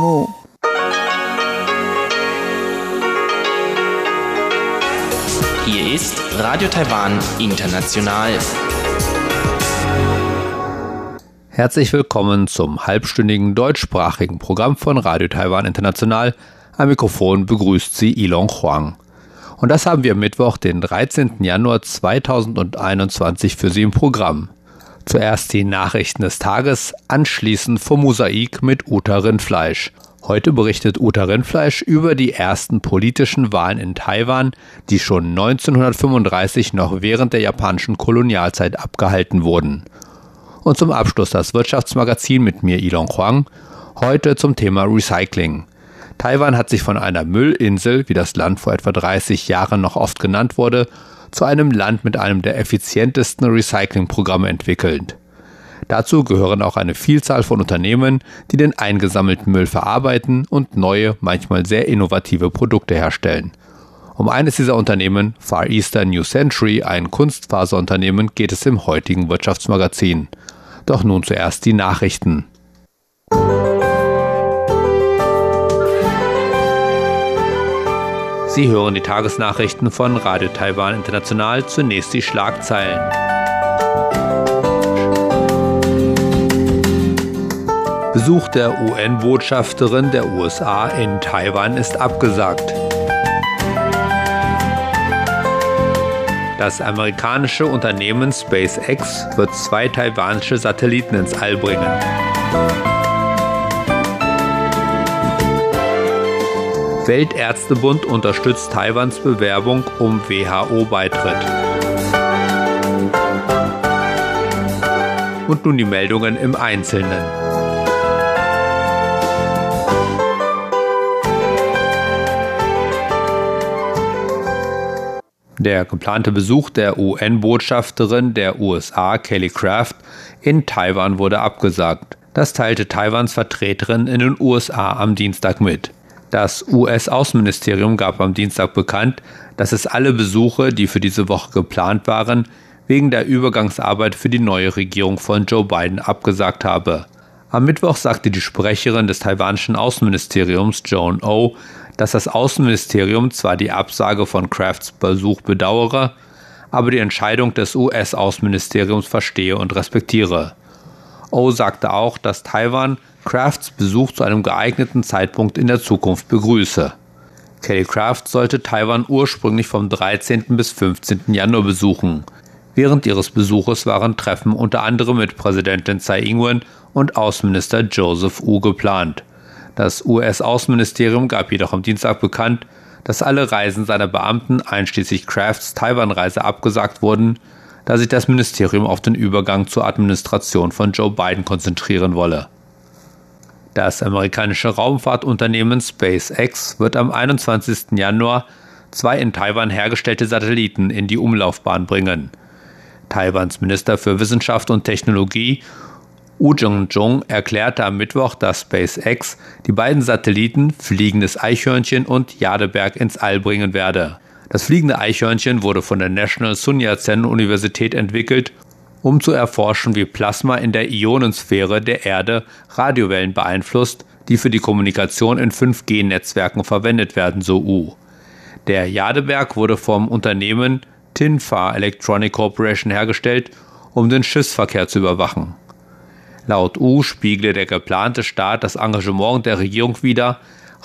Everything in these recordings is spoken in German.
目。Hier ist Radio Taiwan International. Herzlich willkommen zum halbstündigen deutschsprachigen Programm von Radio Taiwan International. Am Mikrofon begrüßt Sie Ilon Huang. Und das haben wir am Mittwoch, den 13. Januar 2021 für Sie im Programm. Zuerst die Nachrichten des Tages, anschließend vom Mosaik mit Uta Rindfleisch. Heute berichtet Uta Rindfleisch über die ersten politischen Wahlen in Taiwan, die schon 1935 noch während der japanischen Kolonialzeit abgehalten wurden. Und zum Abschluss das Wirtschaftsmagazin mit mir Ilon Huang, heute zum Thema Recycling. Taiwan hat sich von einer Müllinsel, wie das Land vor etwa 30 Jahren noch oft genannt wurde, zu einem Land mit einem der effizientesten Recyclingprogramme entwickelt. Dazu gehören auch eine Vielzahl von Unternehmen, die den eingesammelten Müll verarbeiten und neue, manchmal sehr innovative Produkte herstellen. Um eines dieser Unternehmen, Far Eastern New Century, ein Kunstfaserunternehmen, geht es im heutigen Wirtschaftsmagazin. Doch nun zuerst die Nachrichten. Sie hören die Tagesnachrichten von Radio Taiwan International. Zunächst die Schlagzeilen. Besuch der UN-Botschafterin der USA in Taiwan ist abgesagt. Das amerikanische Unternehmen SpaceX wird zwei taiwanische Satelliten ins All bringen. Weltärztebund unterstützt Taiwans Bewerbung um WHO-Beitritt. Und nun die Meldungen im Einzelnen. Der geplante Besuch der UN-Botschafterin der USA, Kelly Craft, in Taiwan wurde abgesagt. Das teilte Taiwans Vertreterin in den USA am Dienstag mit. Das US-Außenministerium gab am Dienstag bekannt, dass es alle Besuche, die für diese Woche geplant waren, wegen der Übergangsarbeit für die neue Regierung von Joe Biden abgesagt habe. Am Mittwoch sagte die Sprecherin des taiwanischen Außenministeriums Joan O, dass das Außenministerium zwar die Absage von Crafts Besuch bedauere, aber die Entscheidung des US-Außenministeriums verstehe und respektiere. O sagte auch, dass Taiwan Crafts Besuch zu einem geeigneten Zeitpunkt in der Zukunft begrüße. Kelly Craft sollte Taiwan ursprünglich vom 13. bis 15. Januar besuchen. Während ihres Besuches waren Treffen unter anderem mit Präsidentin Tsai Ing-wen und Außenminister Joseph Wu geplant. Das US-Außenministerium gab jedoch am Dienstag bekannt, dass alle Reisen seiner Beamten einschließlich Crafts Taiwan-Reise abgesagt wurden, da sich das Ministerium auf den Übergang zur Administration von Joe Biden konzentrieren wolle. Das amerikanische Raumfahrtunternehmen SpaceX wird am 21. Januar zwei in Taiwan hergestellte Satelliten in die Umlaufbahn bringen. Taiwans Minister für Wissenschaft und Technologie Wu Zheng-jung erklärte am Mittwoch, dass SpaceX die beiden Satelliten Fliegendes Eichhörnchen und Jadeberg ins All bringen werde. Das fliegende Eichhörnchen wurde von der National Sun Yat-sen Universität entwickelt um zu erforschen, wie Plasma in der Ionensphäre der Erde Radiowellen beeinflusst, die für die Kommunikation in 5G-Netzwerken verwendet werden, so U. Der Jadeberg wurde vom Unternehmen Tinfa Electronic Corporation hergestellt, um den Schiffsverkehr zu überwachen. Laut U spiegle der geplante Start das Engagement der Regierung wider,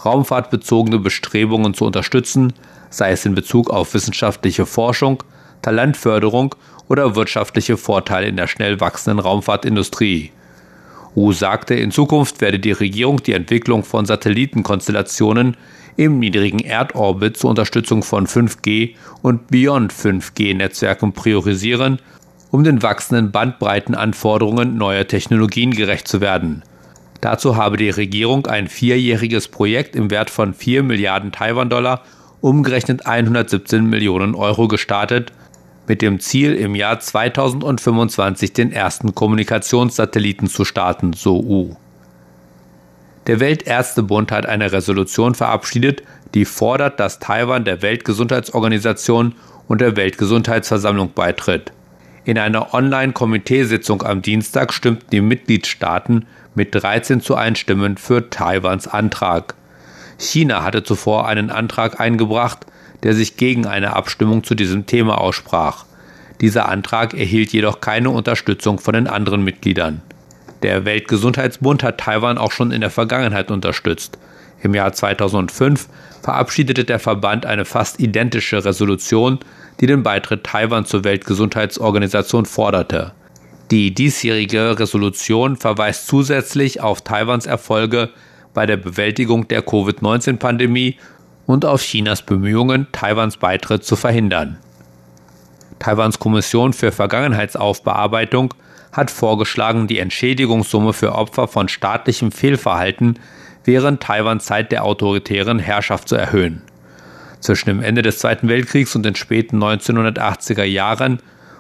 raumfahrtbezogene Bestrebungen zu unterstützen, sei es in Bezug auf wissenschaftliche Forschung, Talentförderung oder wirtschaftliche Vorteile in der schnell wachsenden Raumfahrtindustrie. Wu sagte, in Zukunft werde die Regierung die Entwicklung von Satellitenkonstellationen im niedrigen Erdorbit zur Unterstützung von 5G und Beyond 5G-Netzwerken priorisieren, um den wachsenden Bandbreitenanforderungen neuer Technologien gerecht zu werden. Dazu habe die Regierung ein vierjähriges Projekt im Wert von 4 Milliarden Taiwan-Dollar, umgerechnet 117 Millionen Euro gestartet, mit dem Ziel, im Jahr 2025 den ersten Kommunikationssatelliten zu starten, so U. Der Weltärztebund hat eine Resolution verabschiedet, die fordert, dass Taiwan der Weltgesundheitsorganisation und der Weltgesundheitsversammlung beitritt. In einer Online-Komiteesitzung am Dienstag stimmten die Mitgliedstaaten mit 13 zu 1 Stimmen für Taiwans Antrag. China hatte zuvor einen Antrag eingebracht, der sich gegen eine Abstimmung zu diesem Thema aussprach. Dieser Antrag erhielt jedoch keine Unterstützung von den anderen Mitgliedern. Der Weltgesundheitsbund hat Taiwan auch schon in der Vergangenheit unterstützt. Im Jahr 2005 verabschiedete der Verband eine fast identische Resolution, die den Beitritt Taiwan zur Weltgesundheitsorganisation forderte. Die diesjährige Resolution verweist zusätzlich auf Taiwans Erfolge bei der Bewältigung der Covid-19-Pandemie und auf Chinas Bemühungen, Taiwans Beitritt zu verhindern. Taiwans Kommission für Vergangenheitsaufbearbeitung hat vorgeschlagen, die Entschädigungssumme für Opfer von staatlichem Fehlverhalten während Taiwans Zeit der autoritären Herrschaft zu erhöhen. Zwischen dem Ende des Zweiten Weltkriegs und den späten 1980er Jahren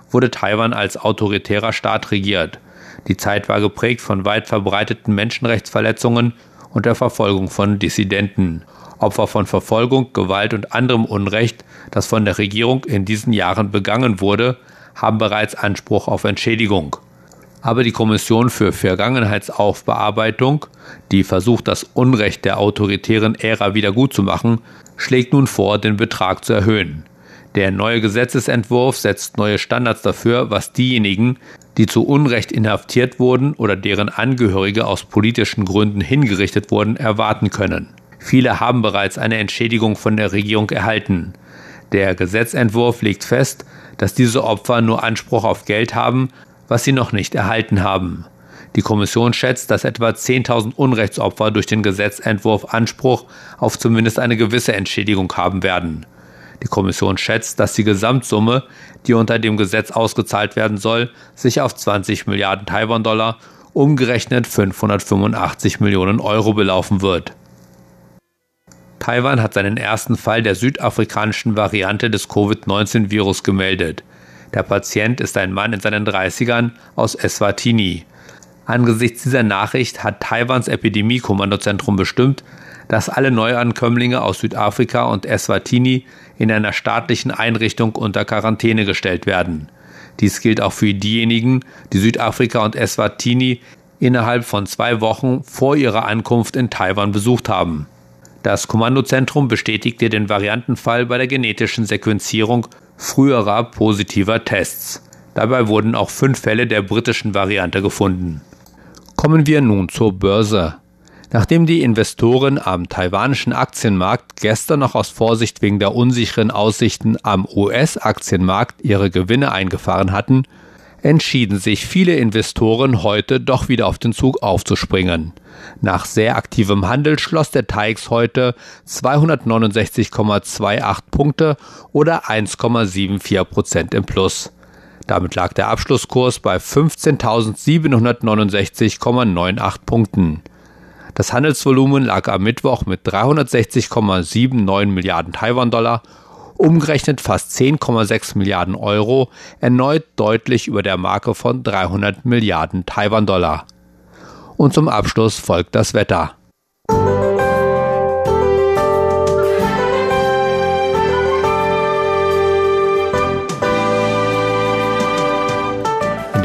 wurde Taiwan als autoritärer Staat regiert. Die Zeit war geprägt von weit verbreiteten Menschenrechtsverletzungen und der Verfolgung von Dissidenten. Opfer von Verfolgung, Gewalt und anderem Unrecht, das von der Regierung in diesen Jahren begangen wurde, haben bereits Anspruch auf Entschädigung. Aber die Kommission für Vergangenheitsaufbearbeitung, die versucht, das Unrecht der autoritären Ära wiedergutzumachen, schlägt nun vor, den Betrag zu erhöhen. Der neue Gesetzesentwurf setzt neue Standards dafür, was diejenigen, die zu Unrecht inhaftiert wurden oder deren Angehörige aus politischen Gründen hingerichtet wurden, erwarten können. Viele haben bereits eine Entschädigung von der Regierung erhalten. Der Gesetzentwurf legt fest, dass diese Opfer nur Anspruch auf Geld haben, was sie noch nicht erhalten haben. Die Kommission schätzt, dass etwa 10.000 Unrechtsopfer durch den Gesetzentwurf Anspruch auf zumindest eine gewisse Entschädigung haben werden. Die Kommission schätzt, dass die Gesamtsumme, die unter dem Gesetz ausgezahlt werden soll, sich auf 20 Milliarden Taiwan-Dollar, umgerechnet 585 Millionen Euro belaufen wird. Taiwan hat seinen ersten Fall der südafrikanischen Variante des Covid-19-Virus gemeldet. Der Patient ist ein Mann in seinen 30ern aus Eswatini. Angesichts dieser Nachricht hat Taiwans Epidemie-Kommandozentrum bestimmt, dass alle Neuankömmlinge aus Südafrika und Eswatini in einer staatlichen Einrichtung unter Quarantäne gestellt werden. Dies gilt auch für diejenigen, die Südafrika und Eswatini innerhalb von zwei Wochen vor ihrer Ankunft in Taiwan besucht haben. Das Kommandozentrum bestätigte den Variantenfall bei der genetischen Sequenzierung früherer positiver Tests. Dabei wurden auch fünf Fälle der britischen Variante gefunden. Kommen wir nun zur Börse. Nachdem die Investoren am taiwanischen Aktienmarkt gestern noch aus Vorsicht wegen der unsicheren Aussichten am US-Aktienmarkt ihre Gewinne eingefahren hatten, entschieden sich viele Investoren heute doch wieder auf den Zug aufzuspringen. Nach sehr aktivem Handel schloss der TAIX heute 269,28 Punkte oder 1,74 Prozent im Plus. Damit lag der Abschlusskurs bei 15.769,98 Punkten. Das Handelsvolumen lag am Mittwoch mit 360,79 Milliarden Taiwan-Dollar, umgerechnet fast 10,6 Milliarden Euro, erneut deutlich über der Marke von 300 Milliarden Taiwan-Dollar. Und zum Abschluss folgt das Wetter.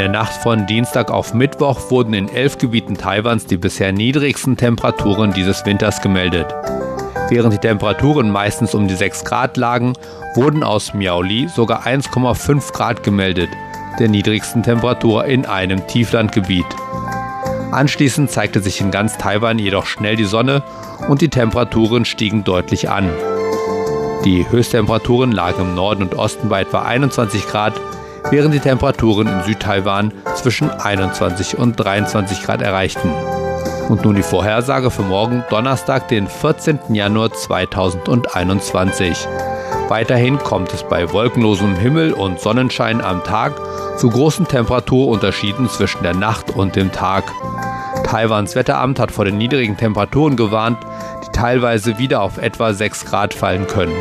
der Nacht von Dienstag auf Mittwoch wurden in elf Gebieten Taiwans die bisher niedrigsten Temperaturen dieses Winters gemeldet. Während die Temperaturen meistens um die 6 Grad lagen, wurden aus Miaoli sogar 1,5 Grad gemeldet, der niedrigsten Temperatur in einem Tieflandgebiet. Anschließend zeigte sich in ganz Taiwan jedoch schnell die Sonne und die Temperaturen stiegen deutlich an. Die Höchsttemperaturen lagen im Norden und Osten bei etwa 21 Grad, während die Temperaturen in Südtaiwan zwischen 21 und 23 Grad erreichten. Und nun die Vorhersage für morgen Donnerstag, den 14. Januar 2021. Weiterhin kommt es bei wolkenlosem Himmel und Sonnenschein am Tag zu großen Temperaturunterschieden zwischen der Nacht und dem Tag. Taiwans Wetteramt hat vor den niedrigen Temperaturen gewarnt, die teilweise wieder auf etwa 6 Grad fallen können.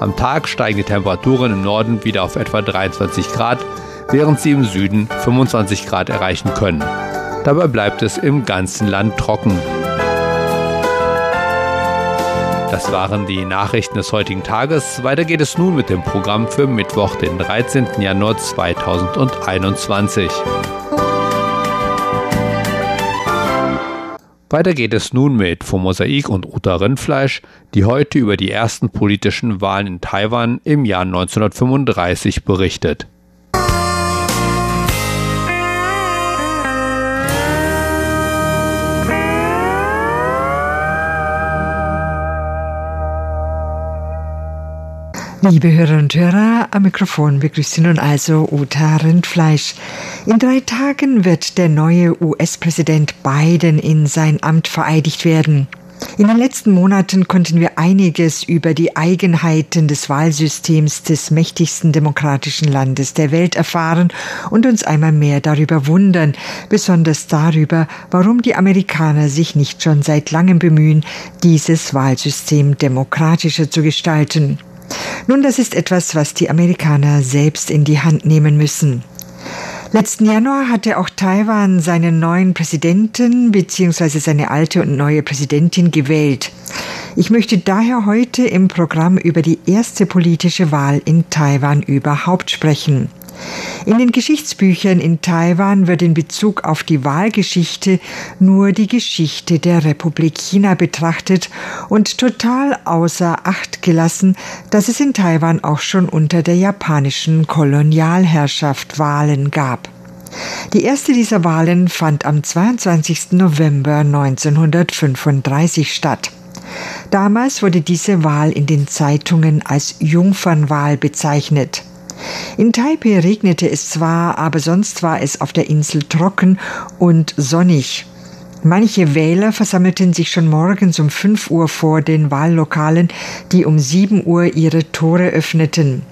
Am Tag steigen die Temperaturen im Norden wieder auf etwa 23 Grad, während sie im Süden 25 Grad erreichen können. Dabei bleibt es im ganzen Land trocken. Das waren die Nachrichten des heutigen Tages. Weiter geht es nun mit dem Programm für Mittwoch, den 13. Januar 2021. Weiter geht es nun mit Mosaik und Uta Rindfleisch, die heute über die ersten politischen Wahlen in Taiwan im Jahr 1935 berichtet. Liebe Hörer und Hörer, am Mikrofon begrüßt Sie nun also Uta Rindfleisch. In drei Tagen wird der neue US-Präsident Biden in sein Amt vereidigt werden. In den letzten Monaten konnten wir einiges über die Eigenheiten des Wahlsystems des mächtigsten demokratischen Landes der Welt erfahren und uns einmal mehr darüber wundern, besonders darüber, warum die Amerikaner sich nicht schon seit langem bemühen, dieses Wahlsystem demokratischer zu gestalten. Nun, das ist etwas, was die Amerikaner selbst in die Hand nehmen müssen. Letzten Januar hatte auch Taiwan seinen neuen Präsidenten bzw. seine alte und neue Präsidentin gewählt. Ich möchte daher heute im Programm über die erste politische Wahl in Taiwan überhaupt sprechen. In den Geschichtsbüchern in Taiwan wird in Bezug auf die Wahlgeschichte nur die Geschichte der Republik China betrachtet und total außer Acht gelassen, dass es in Taiwan auch schon unter der japanischen Kolonialherrschaft Wahlen gab. Die erste dieser Wahlen fand am 22. November 1935 statt. Damals wurde diese Wahl in den Zeitungen als Jungfernwahl bezeichnet. In Taipei regnete es zwar, aber sonst war es auf der Insel trocken und sonnig. Manche Wähler versammelten sich schon morgens um 5 Uhr vor den Wahllokalen, die um 7 Uhr ihre Tore öffneten.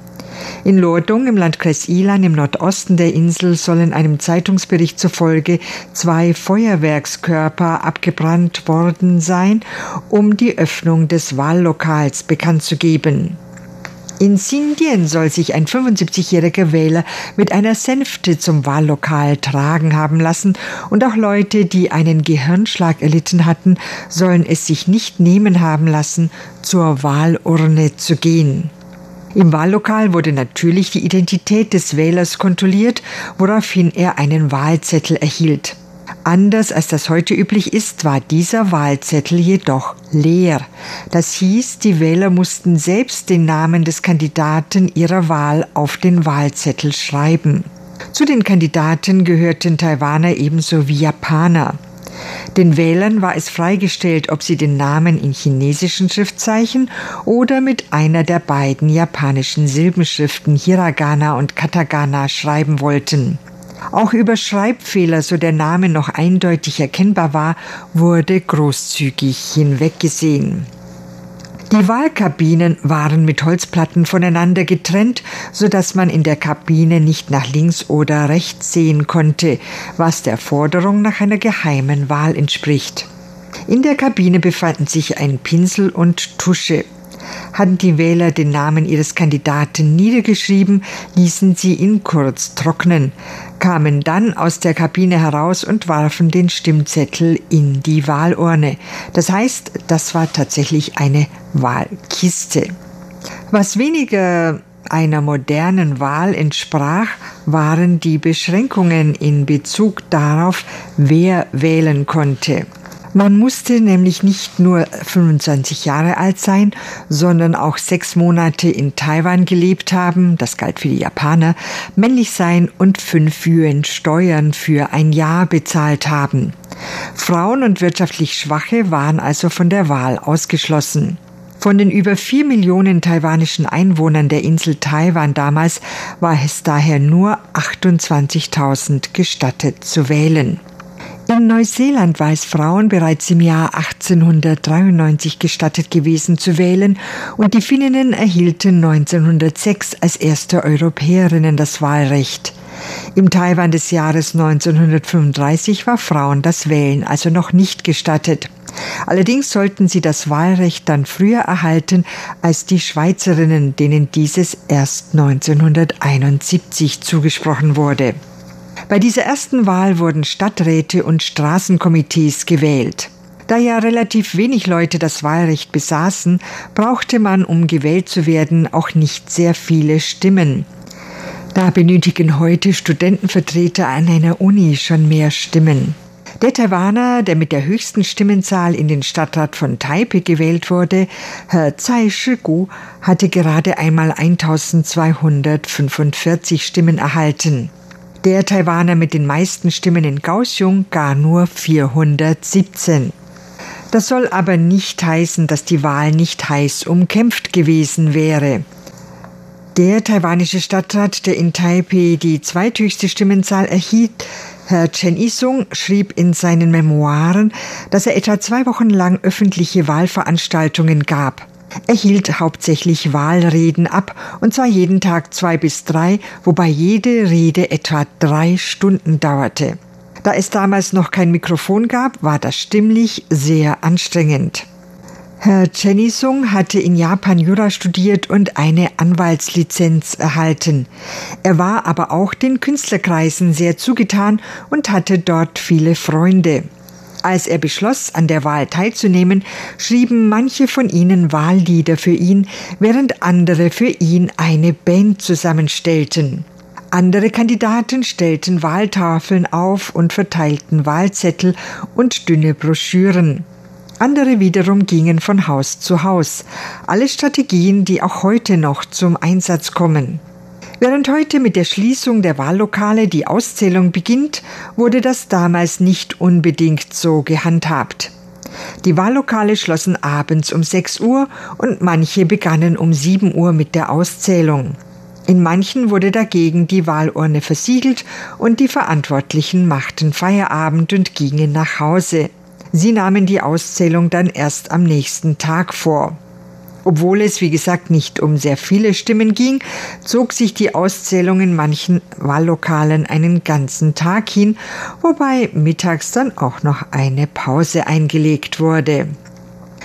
In Lordung im Landkreis Ilan im Nordosten der Insel sollen einem Zeitungsbericht zufolge zwei Feuerwerkskörper abgebrannt worden sein, um die Öffnung des Wahllokals bekannt zu geben. In Sindien soll sich ein 75-jähriger Wähler mit einer Sänfte zum Wahllokal tragen haben lassen und auch Leute, die einen Gehirnschlag erlitten hatten, sollen es sich nicht nehmen haben lassen, zur Wahlurne zu gehen. Im Wahllokal wurde natürlich die Identität des Wählers kontrolliert, woraufhin er einen Wahlzettel erhielt. Anders als das heute üblich ist, war dieser Wahlzettel jedoch leer. Das hieß, die Wähler mussten selbst den Namen des Kandidaten ihrer Wahl auf den Wahlzettel schreiben. Zu den Kandidaten gehörten Taiwaner ebenso wie Japaner. Den Wählern war es freigestellt, ob sie den Namen in chinesischen Schriftzeichen oder mit einer der beiden japanischen Silbenschriften Hiragana und Katagana schreiben wollten. Auch über Schreibfehler, so der Name noch eindeutig erkennbar war, wurde großzügig hinweggesehen. Die Wahlkabinen waren mit Holzplatten voneinander getrennt, so dass man in der Kabine nicht nach links oder rechts sehen konnte, was der Forderung nach einer geheimen Wahl entspricht. In der Kabine befanden sich ein Pinsel und Tusche. Hatten die Wähler den Namen ihres Kandidaten niedergeschrieben, ließen sie ihn kurz trocknen, kamen dann aus der Kabine heraus und warfen den Stimmzettel in die Wahlurne. Das heißt, das war tatsächlich eine Wahlkiste. Was weniger einer modernen Wahl entsprach, waren die Beschränkungen in Bezug darauf, wer wählen konnte. Man musste nämlich nicht nur 25 Jahre alt sein, sondern auch sechs Monate in Taiwan gelebt haben, das galt für die Japaner, männlich sein und fünf Yuan Steuern für ein Jahr bezahlt haben. Frauen und wirtschaftlich Schwache waren also von der Wahl ausgeschlossen. Von den über vier Millionen taiwanischen Einwohnern der Insel Taiwan damals war es daher nur 28.000 gestattet zu wählen. In Neuseeland war es Frauen bereits im Jahr 1893 gestattet gewesen zu wählen und die Finninnen erhielten 1906 als erste Europäerinnen das Wahlrecht. Im Taiwan des Jahres 1935 war Frauen das Wählen also noch nicht gestattet. Allerdings sollten sie das Wahlrecht dann früher erhalten als die Schweizerinnen, denen dieses erst 1971 zugesprochen wurde. Bei dieser ersten Wahl wurden Stadträte und Straßenkomitees gewählt. Da ja relativ wenig Leute das Wahlrecht besaßen, brauchte man, um gewählt zu werden, auch nicht sehr viele Stimmen. Da benötigen heute Studentenvertreter an einer Uni schon mehr Stimmen. Der Taiwaner, der mit der höchsten Stimmenzahl in den Stadtrat von Taipei gewählt wurde, Herr Tsai Shigu, hatte gerade einmal 1245 Stimmen erhalten. Der Taiwaner mit den meisten Stimmen in Kaohsiung gar nur 417. Das soll aber nicht heißen, dass die Wahl nicht heiß umkämpft gewesen wäre. Der taiwanische Stadtrat, der in Taipei die zweithöchste Stimmenzahl erhielt, Herr Chen Isung, schrieb in seinen Memoiren, dass er etwa zwei Wochen lang öffentliche Wahlveranstaltungen gab. Er hielt hauptsächlich Wahlreden ab, und zwar jeden Tag zwei bis drei, wobei jede Rede etwa drei Stunden dauerte. Da es damals noch kein Mikrofon gab, war das stimmlich sehr anstrengend. Herr Chenisung hatte in Japan Jura studiert und eine Anwaltslizenz erhalten. Er war aber auch den Künstlerkreisen sehr zugetan und hatte dort viele Freunde. Als er beschloss, an der Wahl teilzunehmen, schrieben manche von ihnen Wahllieder für ihn, während andere für ihn eine Band zusammenstellten. Andere Kandidaten stellten Wahltafeln auf und verteilten Wahlzettel und dünne Broschüren. Andere wiederum gingen von Haus zu Haus. Alle Strategien, die auch heute noch zum Einsatz kommen. Während heute mit der Schließung der Wahllokale die Auszählung beginnt, wurde das damals nicht unbedingt so gehandhabt. Die Wahllokale schlossen abends um 6 Uhr und manche begannen um 7 Uhr mit der Auszählung. In manchen wurde dagegen die Wahlurne versiegelt und die Verantwortlichen machten Feierabend und gingen nach Hause. Sie nahmen die Auszählung dann erst am nächsten Tag vor. Obwohl es, wie gesagt, nicht um sehr viele Stimmen ging, zog sich die Auszählung in manchen Wahllokalen einen ganzen Tag hin, wobei mittags dann auch noch eine Pause eingelegt wurde.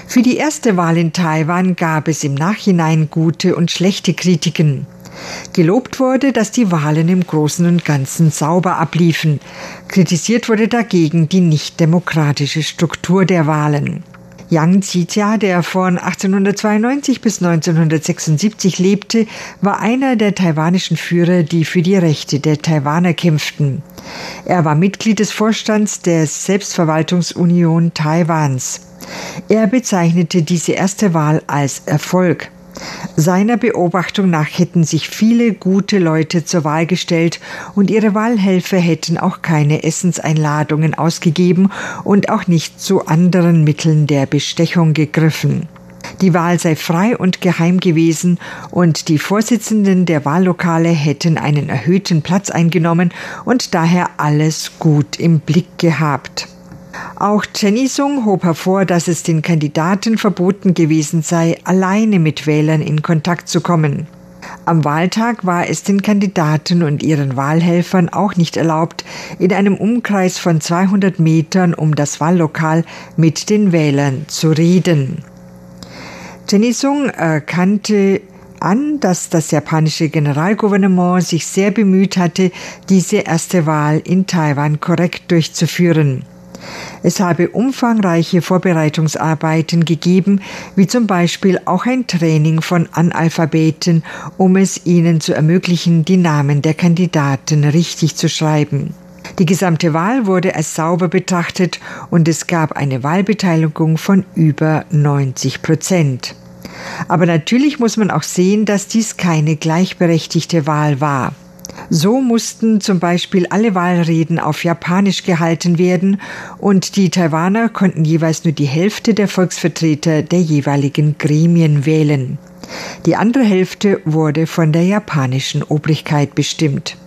Für die erste Wahl in Taiwan gab es im Nachhinein gute und schlechte Kritiken. Gelobt wurde, dass die Wahlen im Großen und Ganzen sauber abliefen. Kritisiert wurde dagegen die nicht demokratische Struktur der Wahlen. Yang Zijia, der von 1892 bis 1976 lebte, war einer der taiwanischen Führer, die für die Rechte der Taiwaner kämpften. Er war Mitglied des Vorstands der Selbstverwaltungsunion Taiwans. Er bezeichnete diese erste Wahl als Erfolg. Seiner Beobachtung nach hätten sich viele gute Leute zur Wahl gestellt und ihre Wahlhelfer hätten auch keine Essenseinladungen ausgegeben und auch nicht zu anderen Mitteln der Bestechung gegriffen. Die Wahl sei frei und geheim gewesen und die Vorsitzenden der Wahllokale hätten einen erhöhten Platz eingenommen und daher alles gut im Blick gehabt. Auch Chenisung hob hervor, dass es den Kandidaten verboten gewesen sei, alleine mit Wählern in Kontakt zu kommen. Am Wahltag war es den Kandidaten und ihren Wahlhelfern auch nicht erlaubt, in einem Umkreis von 200 Metern um das Wahllokal mit den Wählern zu reden. Chenisung erkannte an, dass das japanische Generalgouvernement sich sehr bemüht hatte, diese erste Wahl in Taiwan korrekt durchzuführen. Es habe umfangreiche Vorbereitungsarbeiten gegeben, wie zum Beispiel auch ein Training von Analphabeten, um es ihnen zu ermöglichen, die Namen der Kandidaten richtig zu schreiben. Die gesamte Wahl wurde als sauber betrachtet und es gab eine Wahlbeteiligung von über 90 Prozent. Aber natürlich muss man auch sehen, dass dies keine gleichberechtigte Wahl war. So mussten zum Beispiel alle Wahlreden auf Japanisch gehalten werden und die Taiwaner konnten jeweils nur die Hälfte der Volksvertreter der jeweiligen Gremien wählen. Die andere Hälfte wurde von der japanischen Obrigkeit bestimmt.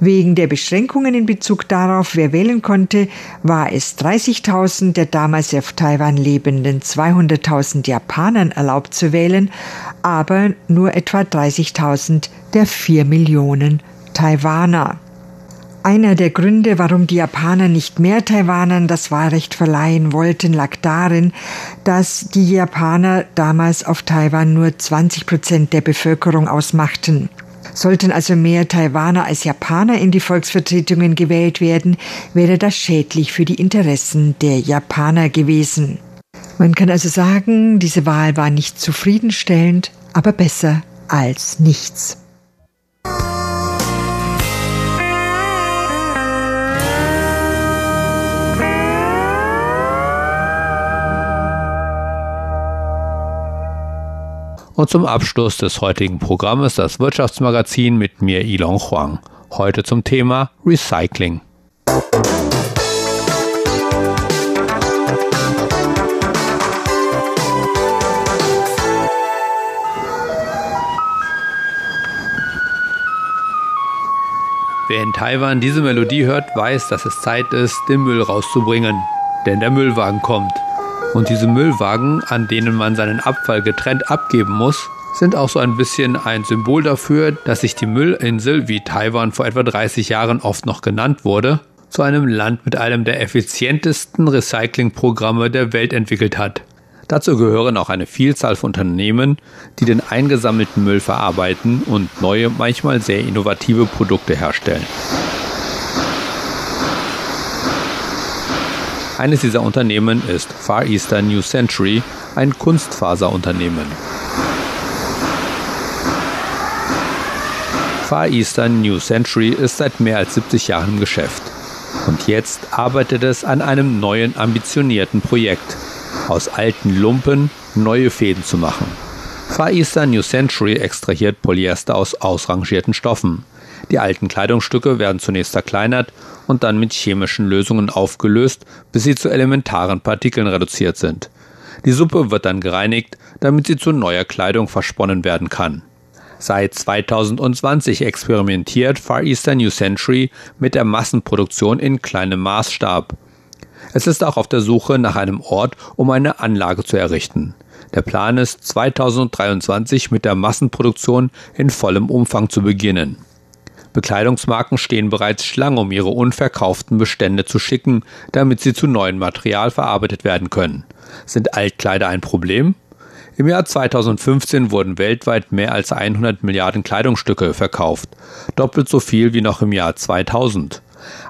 Wegen der Beschränkungen in Bezug darauf, wer wählen konnte, war es 30.000 der damals auf Taiwan lebenden 200.000 Japanern erlaubt zu wählen, aber nur etwa 30.000 der 4 Millionen Taiwaner. Einer der Gründe, warum die Japaner nicht mehr Taiwanern das Wahlrecht verleihen wollten, lag darin, dass die Japaner damals auf Taiwan nur 20 Prozent der Bevölkerung ausmachten. Sollten also mehr Taiwaner als Japaner in die Volksvertretungen gewählt werden, wäre das schädlich für die Interessen der Japaner gewesen. Man kann also sagen, diese Wahl war nicht zufriedenstellend, aber besser als nichts. Und zum Abschluss des heutigen Programmes das Wirtschaftsmagazin mit mir Ilon Huang. Heute zum Thema Recycling. Wer in Taiwan diese Melodie hört, weiß, dass es Zeit ist, den Müll rauszubringen. Denn der Müllwagen kommt. Und diese Müllwagen, an denen man seinen Abfall getrennt abgeben muss, sind auch so ein bisschen ein Symbol dafür, dass sich die Müllinsel, wie Taiwan vor etwa 30 Jahren oft noch genannt wurde, zu einem Land mit einem der effizientesten Recyclingprogramme der Welt entwickelt hat. Dazu gehören auch eine Vielzahl von Unternehmen, die den eingesammelten Müll verarbeiten und neue, manchmal sehr innovative Produkte herstellen. Eines dieser Unternehmen ist Far Eastern New Century, ein Kunstfaserunternehmen. Far Eastern New Century ist seit mehr als 70 Jahren im Geschäft. Und jetzt arbeitet es an einem neuen, ambitionierten Projekt, aus alten Lumpen neue Fäden zu machen. Far Eastern New Century extrahiert Polyester aus ausrangierten Stoffen. Die alten Kleidungsstücke werden zunächst zerkleinert und dann mit chemischen Lösungen aufgelöst, bis sie zu elementaren Partikeln reduziert sind. Die Suppe wird dann gereinigt, damit sie zu neuer Kleidung versponnen werden kann. Seit 2020 experimentiert Far Eastern New Century mit der Massenproduktion in kleinem Maßstab. Es ist auch auf der Suche nach einem Ort, um eine Anlage zu errichten. Der Plan ist, 2023 mit der Massenproduktion in vollem Umfang zu beginnen. Bekleidungsmarken stehen bereits Schlange, um ihre unverkauften Bestände zu schicken, damit sie zu neuem Material verarbeitet werden können. Sind Altkleider ein Problem? Im Jahr 2015 wurden weltweit mehr als 100 Milliarden Kleidungsstücke verkauft, doppelt so viel wie noch im Jahr 2000.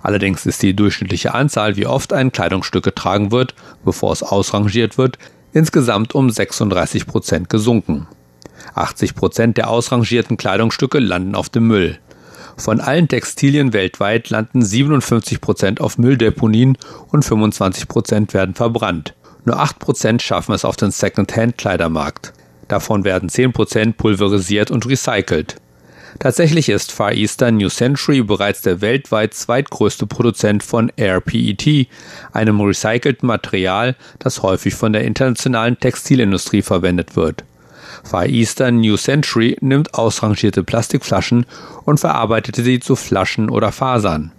Allerdings ist die durchschnittliche Anzahl, wie oft ein Kleidungsstück getragen wird, bevor es ausrangiert wird, insgesamt um 36 Prozent gesunken. 80 Prozent der ausrangierten Kleidungsstücke landen auf dem Müll. Von allen Textilien weltweit landen 57 Prozent auf Mülldeponien und 25 Prozent werden verbrannt. Nur 8 Prozent schaffen es auf den Second-Hand-Kleidermarkt. Davon werden 10 Prozent pulverisiert und recycelt. Tatsächlich ist Far Eastern New Century bereits der weltweit zweitgrößte Produzent von RPET, einem recycelten Material, das häufig von der internationalen Textilindustrie verwendet wird. Far Eastern New Century nimmt ausrangierte Plastikflaschen und verarbeitet sie zu Flaschen oder Fasern.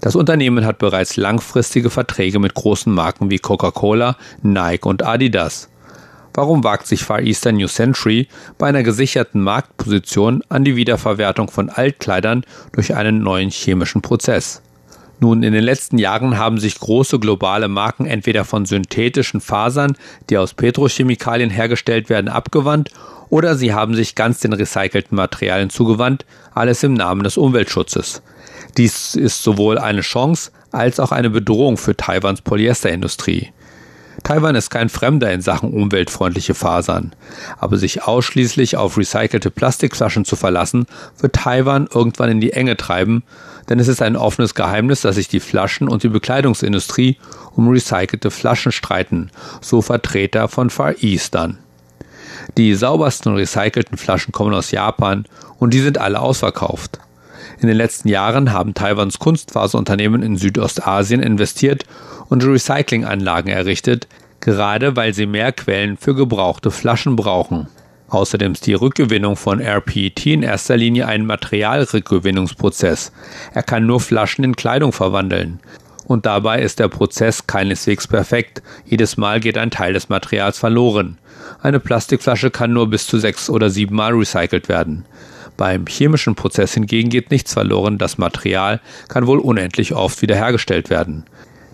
Das Unternehmen hat bereits langfristige Verträge mit großen Marken wie Coca-Cola, Nike und Adidas. Warum wagt sich Far Eastern New Century bei einer gesicherten Marktposition an die Wiederverwertung von Altkleidern durch einen neuen chemischen Prozess? Nun, in den letzten Jahren haben sich große globale Marken entweder von synthetischen Fasern, die aus Petrochemikalien hergestellt werden, abgewandt, oder sie haben sich ganz den recycelten Materialien zugewandt, alles im Namen des Umweltschutzes. Dies ist sowohl eine Chance als auch eine Bedrohung für Taiwans Polyesterindustrie. Taiwan ist kein Fremder in Sachen umweltfreundliche Fasern. Aber sich ausschließlich auf recycelte Plastikflaschen zu verlassen, wird Taiwan irgendwann in die Enge treiben, denn es ist ein offenes Geheimnis, dass sich die Flaschen- und die Bekleidungsindustrie um recycelte Flaschen streiten, so Vertreter von Far Eastern. Die saubersten recycelten Flaschen kommen aus Japan und die sind alle ausverkauft. In den letzten Jahren haben Taiwans Kunstfaserunternehmen in Südostasien investiert und Recyclinganlagen errichtet, gerade weil sie mehr Quellen für gebrauchte Flaschen brauchen. Außerdem ist die Rückgewinnung von RPET in erster Linie ein Materialrückgewinnungsprozess. Er kann nur Flaschen in Kleidung verwandeln. Und dabei ist der Prozess keineswegs perfekt. Jedes Mal geht ein Teil des Materials verloren. Eine Plastikflasche kann nur bis zu sechs oder sieben Mal recycelt werden. Beim chemischen Prozess hingegen geht nichts verloren, das Material kann wohl unendlich oft wiederhergestellt werden.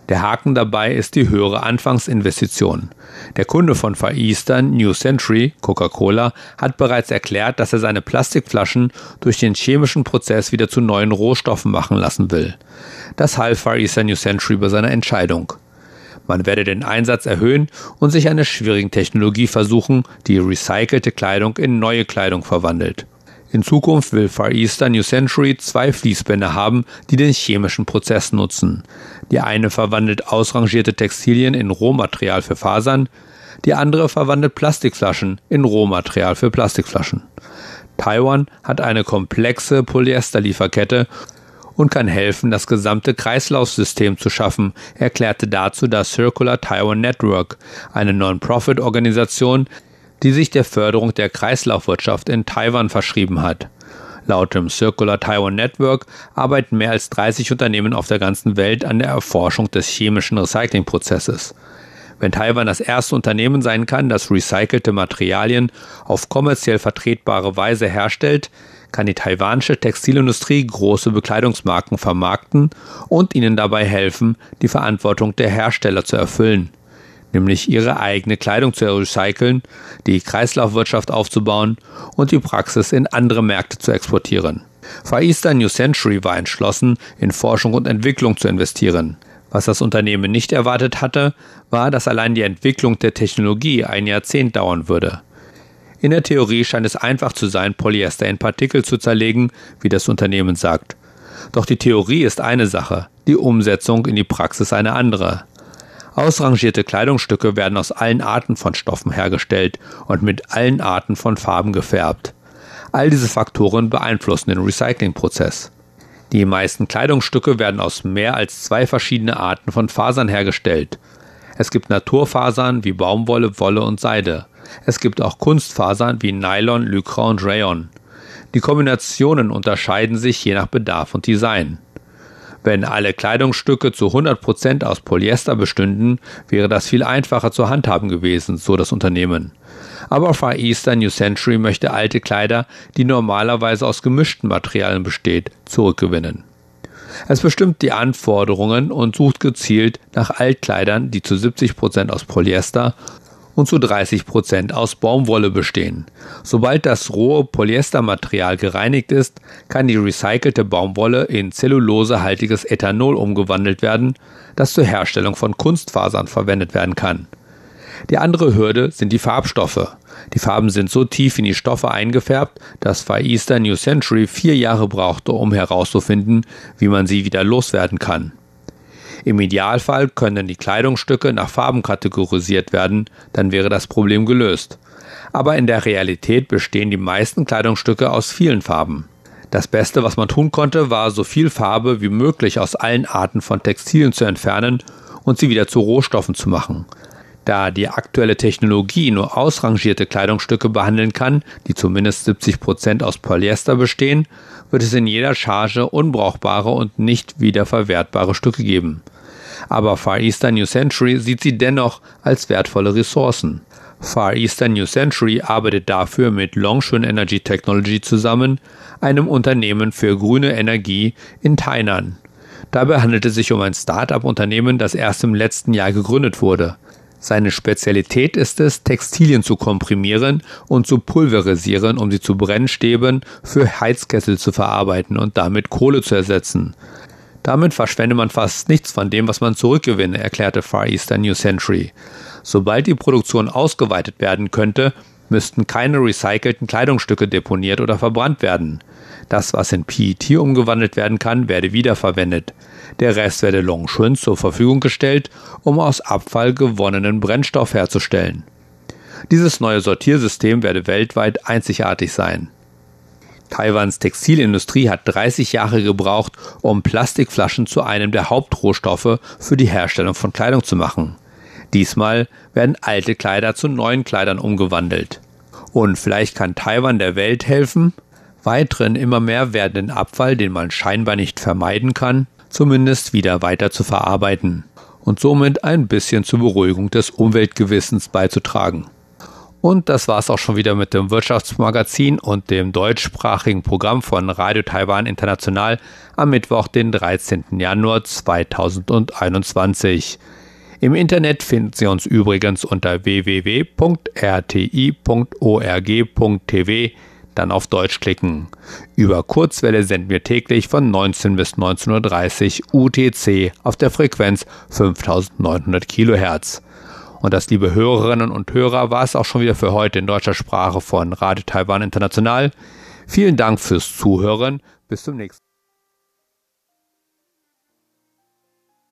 Der Haken dabei ist die höhere Anfangsinvestition. Der Kunde von Far Eastern, New Century, Coca-Cola, hat bereits erklärt, dass er seine Plastikflaschen durch den chemischen Prozess wieder zu neuen Rohstoffen machen lassen will. Das half Far Eastern New Century bei seiner Entscheidung. Man werde den Einsatz erhöhen und sich einer schwierigen Technologie versuchen, die recycelte Kleidung in neue Kleidung verwandelt. In Zukunft will Far Eastern New Century zwei Fließbänder haben, die den chemischen Prozess nutzen. Die eine verwandelt ausrangierte Textilien in Rohmaterial für Fasern, die andere verwandelt Plastikflaschen in Rohmaterial für Plastikflaschen. Taiwan hat eine komplexe Polyesterlieferkette und kann helfen, das gesamte Kreislaufsystem zu schaffen, erklärte dazu das Circular Taiwan Network, eine Non-Profit-Organisation, die sich der Förderung der Kreislaufwirtschaft in Taiwan verschrieben hat. Laut dem Circular Taiwan Network arbeiten mehr als 30 Unternehmen auf der ganzen Welt an der Erforschung des chemischen Recyclingprozesses. Wenn Taiwan das erste Unternehmen sein kann, das recycelte Materialien auf kommerziell vertretbare Weise herstellt, kann die taiwanische Textilindustrie große Bekleidungsmarken vermarkten und ihnen dabei helfen, die Verantwortung der Hersteller zu erfüllen nämlich ihre eigene Kleidung zu recyceln, die Kreislaufwirtschaft aufzubauen und die Praxis in andere Märkte zu exportieren. Eastern New Century war entschlossen, in Forschung und Entwicklung zu investieren. Was das Unternehmen nicht erwartet hatte, war, dass allein die Entwicklung der Technologie ein Jahrzehnt dauern würde. In der Theorie scheint es einfach zu sein, Polyester in Partikel zu zerlegen, wie das Unternehmen sagt. Doch die Theorie ist eine Sache, die Umsetzung in die Praxis eine andere. Ausrangierte Kleidungsstücke werden aus allen Arten von Stoffen hergestellt und mit allen Arten von Farben gefärbt. All diese Faktoren beeinflussen den Recyclingprozess. Die meisten Kleidungsstücke werden aus mehr als zwei verschiedene Arten von Fasern hergestellt. Es gibt Naturfasern wie Baumwolle, Wolle und Seide. Es gibt auch Kunstfasern wie Nylon, Lycra und Rayon. Die Kombinationen unterscheiden sich je nach Bedarf und Design. Wenn alle Kleidungsstücke zu 100% aus Polyester bestünden, wäre das viel einfacher zu handhaben gewesen, so das Unternehmen. Aber Far Eastern New Century möchte alte Kleider, die normalerweise aus gemischten Materialien besteht, zurückgewinnen. Es bestimmt die Anforderungen und sucht gezielt nach Altkleidern, die zu 70% aus Polyester und zu 30 Prozent aus Baumwolle bestehen. Sobald das rohe Polyestermaterial gereinigt ist, kann die recycelte Baumwolle in zellulosehaltiges Ethanol umgewandelt werden, das zur Herstellung von Kunstfasern verwendet werden kann. Die andere Hürde sind die Farbstoffe. Die Farben sind so tief in die Stoffe eingefärbt, dass Far Eastern New Century vier Jahre brauchte, um herauszufinden, wie man sie wieder loswerden kann. Im Idealfall können die Kleidungsstücke nach Farben kategorisiert werden, dann wäre das Problem gelöst. Aber in der Realität bestehen die meisten Kleidungsstücke aus vielen Farben. Das Beste, was man tun konnte, war so viel Farbe wie möglich aus allen Arten von Textilien zu entfernen und sie wieder zu Rohstoffen zu machen. Da die aktuelle Technologie nur ausrangierte Kleidungsstücke behandeln kann, die zumindest 70 Prozent aus Polyester bestehen, wird es in jeder Charge unbrauchbare und nicht wiederverwertbare Stücke geben. Aber Far Eastern New Century sieht sie dennoch als wertvolle Ressourcen. Far Eastern New Century arbeitet dafür mit Longshun Energy Technology zusammen, einem Unternehmen für grüne Energie in Tainan. Dabei handelt es sich um ein Start-up-Unternehmen, das erst im letzten Jahr gegründet wurde. Seine Spezialität ist es, Textilien zu komprimieren und zu pulverisieren, um sie zu Brennstäben für Heizkessel zu verarbeiten und damit Kohle zu ersetzen. Damit verschwende man fast nichts von dem, was man zurückgewinne, erklärte Far Eastern New Century. Sobald die Produktion ausgeweitet werden könnte, müssten keine recycelten Kleidungsstücke deponiert oder verbrannt werden. Das, was in PET umgewandelt werden kann, werde wiederverwendet. Der Rest werde Longshun zur Verfügung gestellt, um aus Abfall gewonnenen Brennstoff herzustellen. Dieses neue Sortiersystem werde weltweit einzigartig sein. Taiwans Textilindustrie hat 30 Jahre gebraucht, um Plastikflaschen zu einem der Hauptrohstoffe für die Herstellung von Kleidung zu machen. Diesmal werden alte Kleider zu neuen Kleidern umgewandelt. Und vielleicht kann Taiwan der Welt helfen, weiteren immer mehr werdenden Abfall, den man scheinbar nicht vermeiden kann, zumindest wieder weiter zu verarbeiten und somit ein bisschen zur Beruhigung des Umweltgewissens beizutragen. Und das war es auch schon wieder mit dem Wirtschaftsmagazin und dem deutschsprachigen Programm von Radio Taiwan International am Mittwoch, den 13. Januar 2021. Im Internet finden Sie uns übrigens unter www.rti.org.tv, dann auf Deutsch klicken. Über Kurzwelle senden wir täglich von 19 bis 19.30 Uhr UTC auf der Frequenz 5900 kHz. Und das, liebe Hörerinnen und Hörer, war es auch schon wieder für heute in deutscher Sprache von Radio Taiwan International. Vielen Dank fürs Zuhören. Bis zum nächsten Mal.